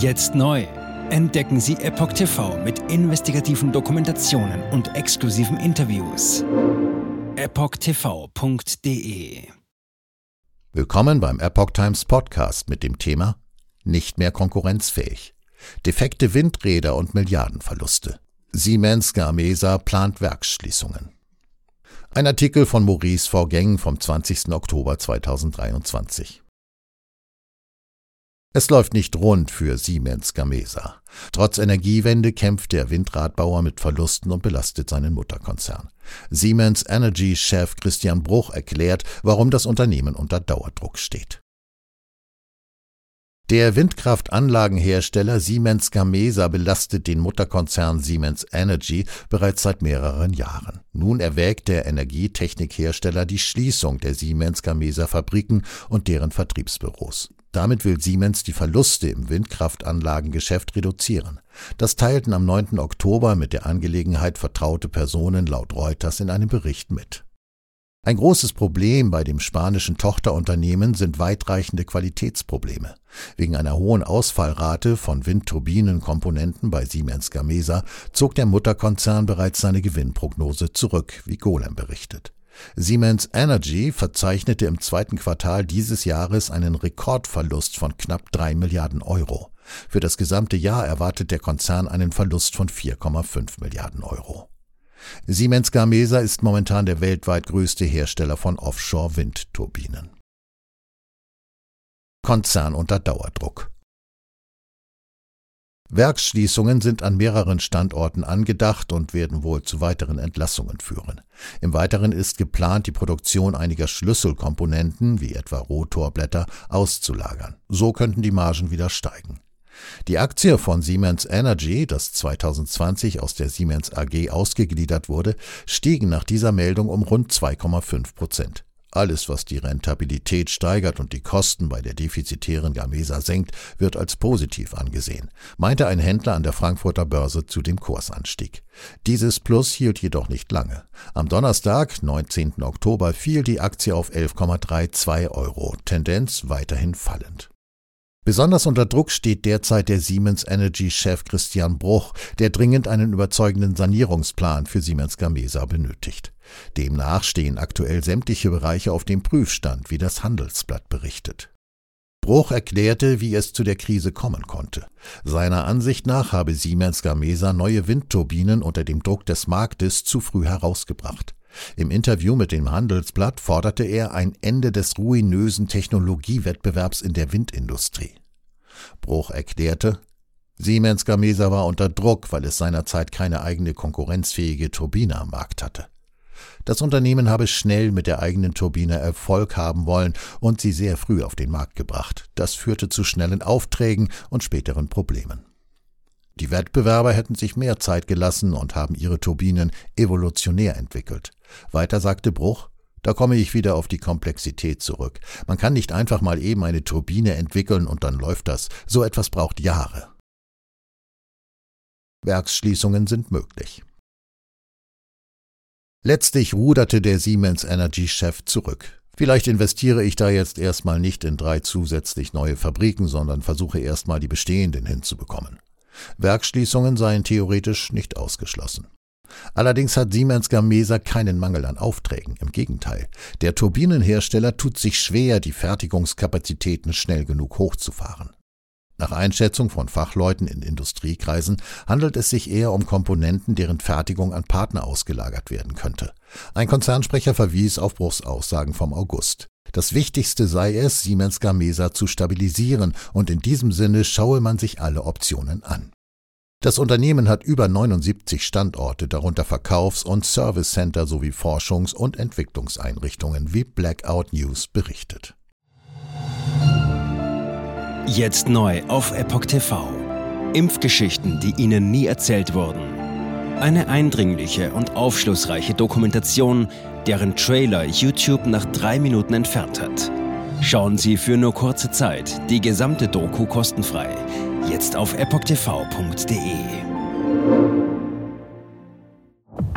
Jetzt neu. Entdecken Sie Epoch TV mit investigativen Dokumentationen und exklusiven Interviews. EpochTV.de Willkommen beim Epoch Times Podcast mit dem Thema Nicht mehr konkurrenzfähig. Defekte Windräder und Milliardenverluste. Siemens Gamesa plant Werksschließungen. Ein Artikel von Maurice Vorgäng vom 20. Oktober 2023. Es läuft nicht rund für Siemens Gamesa. Trotz Energiewende kämpft der Windradbauer mit Verlusten und belastet seinen Mutterkonzern. Siemens Energy-Chef Christian Bruch erklärt, warum das Unternehmen unter Dauerdruck steht. Der Windkraftanlagenhersteller Siemens Gamesa belastet den Mutterkonzern Siemens Energy bereits seit mehreren Jahren. Nun erwägt der Energietechnikhersteller die Schließung der Siemens Gamesa Fabriken und deren Vertriebsbüros. Damit will Siemens die Verluste im Windkraftanlagengeschäft reduzieren. Das teilten am 9. Oktober mit der Angelegenheit vertraute Personen laut Reuters in einem Bericht mit. Ein großes Problem bei dem spanischen Tochterunternehmen sind weitreichende Qualitätsprobleme. Wegen einer hohen Ausfallrate von Windturbinenkomponenten bei Siemens Gamesa zog der Mutterkonzern bereits seine Gewinnprognose zurück, wie Golem berichtet. Siemens Energy verzeichnete im zweiten Quartal dieses Jahres einen Rekordverlust von knapp drei Milliarden Euro. Für das gesamte Jahr erwartet der Konzern einen Verlust von 4,5 Milliarden Euro. Siemens Gamesa ist momentan der weltweit größte Hersteller von Offshore-Windturbinen. Konzern unter Dauerdruck. Werksschließungen sind an mehreren Standorten angedacht und werden wohl zu weiteren Entlassungen führen. Im Weiteren ist geplant, die Produktion einiger Schlüsselkomponenten, wie etwa Rotorblätter, auszulagern. So könnten die Margen wieder steigen. Die Aktie von Siemens Energy, das 2020 aus der Siemens AG ausgegliedert wurde, stiegen nach dieser Meldung um rund 2,5 Prozent. Alles, was die Rentabilität steigert und die Kosten bei der defizitären Gamesa senkt, wird als positiv angesehen, meinte ein Händler an der Frankfurter Börse zu dem Kursanstieg. Dieses Plus hielt jedoch nicht lange. Am Donnerstag, 19. Oktober, fiel die Aktie auf 11,32 Euro, Tendenz weiterhin fallend. Besonders unter Druck steht derzeit der Siemens Energy-Chef Christian Bruch, der dringend einen überzeugenden Sanierungsplan für Siemens Gamesa benötigt. Demnach stehen aktuell sämtliche Bereiche auf dem Prüfstand, wie das Handelsblatt berichtet. Bruch erklärte, wie es zu der Krise kommen konnte. Seiner Ansicht nach habe Siemens Gamesa neue Windturbinen unter dem Druck des Marktes zu früh herausgebracht. Im Interview mit dem Handelsblatt forderte er ein Ende des ruinösen Technologiewettbewerbs in der Windindustrie. Bruch erklärte, Siemens Gamesa war unter Druck, weil es seinerzeit keine eigene konkurrenzfähige Turbine am Markt hatte. Das Unternehmen habe schnell mit der eigenen Turbine Erfolg haben wollen und sie sehr früh auf den Markt gebracht. Das führte zu schnellen Aufträgen und späteren Problemen. Die Wettbewerber hätten sich mehr Zeit gelassen und haben ihre Turbinen evolutionär entwickelt. Weiter sagte Bruch, da komme ich wieder auf die Komplexität zurück. Man kann nicht einfach mal eben eine Turbine entwickeln und dann läuft das. So etwas braucht Jahre. Werksschließungen sind möglich. Letztlich ruderte der Siemens Energy-Chef zurück. Vielleicht investiere ich da jetzt erstmal nicht in drei zusätzlich neue Fabriken, sondern versuche erstmal die bestehenden hinzubekommen. Werkschließungen seien theoretisch nicht ausgeschlossen. Allerdings hat Siemens Gamesa keinen Mangel an Aufträgen. Im Gegenteil, der Turbinenhersteller tut sich schwer, die Fertigungskapazitäten schnell genug hochzufahren. Nach Einschätzung von Fachleuten in Industriekreisen handelt es sich eher um Komponenten, deren Fertigung an Partner ausgelagert werden könnte. Ein Konzernsprecher verwies auf Bruchs Aussagen vom August. Das Wichtigste sei es, Siemens Gamesa zu stabilisieren, und in diesem Sinne schaue man sich alle Optionen an. Das Unternehmen hat über 79 Standorte, darunter Verkaufs- und Service Center sowie Forschungs- und Entwicklungseinrichtungen, wie Blackout News berichtet. Jetzt neu auf Epoch TV. Impfgeschichten, die Ihnen nie erzählt wurden. Eine eindringliche und aufschlussreiche Dokumentation, deren Trailer YouTube nach drei Minuten entfernt hat. Schauen Sie für nur kurze Zeit die gesamte Doku kostenfrei. Jetzt auf epochtv.de.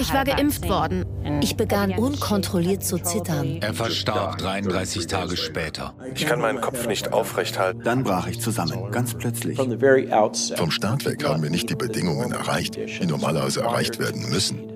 Ich war geimpft worden. Ich begann unkontrolliert zu zittern. Er verstarb 33 Tage später. Ich kann meinen Kopf nicht aufrecht halten. Dann brach ich zusammen, ganz plötzlich. Vom Start weg haben wir nicht die Bedingungen erreicht, die normalerweise erreicht werden müssen.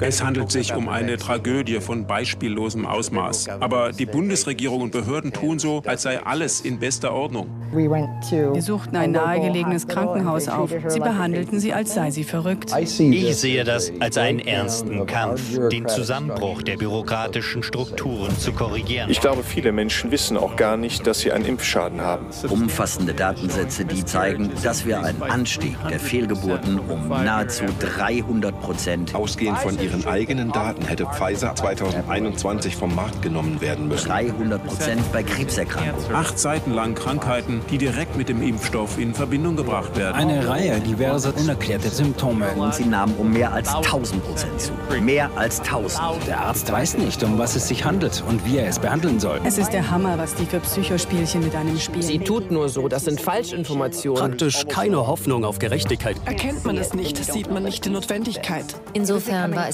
Es handelt sich um eine Tragödie von beispiellosem Ausmaß. Aber die Bundesregierung und Behörden tun so, als sei alles in bester Ordnung. Wir suchten ein nahegelegenes Krankenhaus auf. Sie behandelten sie, als sei sie verrückt. Ich sehe das als einen ernsten Kampf, den Zusammenbruch der bürokratischen Strukturen zu korrigieren. Ich glaube, viele Menschen wissen auch gar nicht, dass sie einen Impfschaden haben. Umfassende Datensätze, die zeigen, dass wir einen Anstieg der Fehlgeburten um nahezu 300 Prozent ausgehend von ihren eigenen Daten hätte Pfizer 2021 vom Markt genommen werden müssen. 300 Prozent bei Krebserkrankungen. Acht Seiten lang Krankheiten, die direkt mit dem Impfstoff in Verbindung gebracht werden. Eine Reihe diverser unerklärter Symptome. Und sie nahmen um mehr als 1000 Prozent zu. Mehr als 1000. Der Arzt weiß nicht, um was es sich handelt und wie er es behandeln soll. Es ist der Hammer, was die für Psychospielchen mit einem spielen. Sie tut nur so, das sind Falschinformationen. Praktisch keine Hoffnung auf Gerechtigkeit. Erkennt man es nicht, sieht man nicht die Notwendigkeit. Insofern war es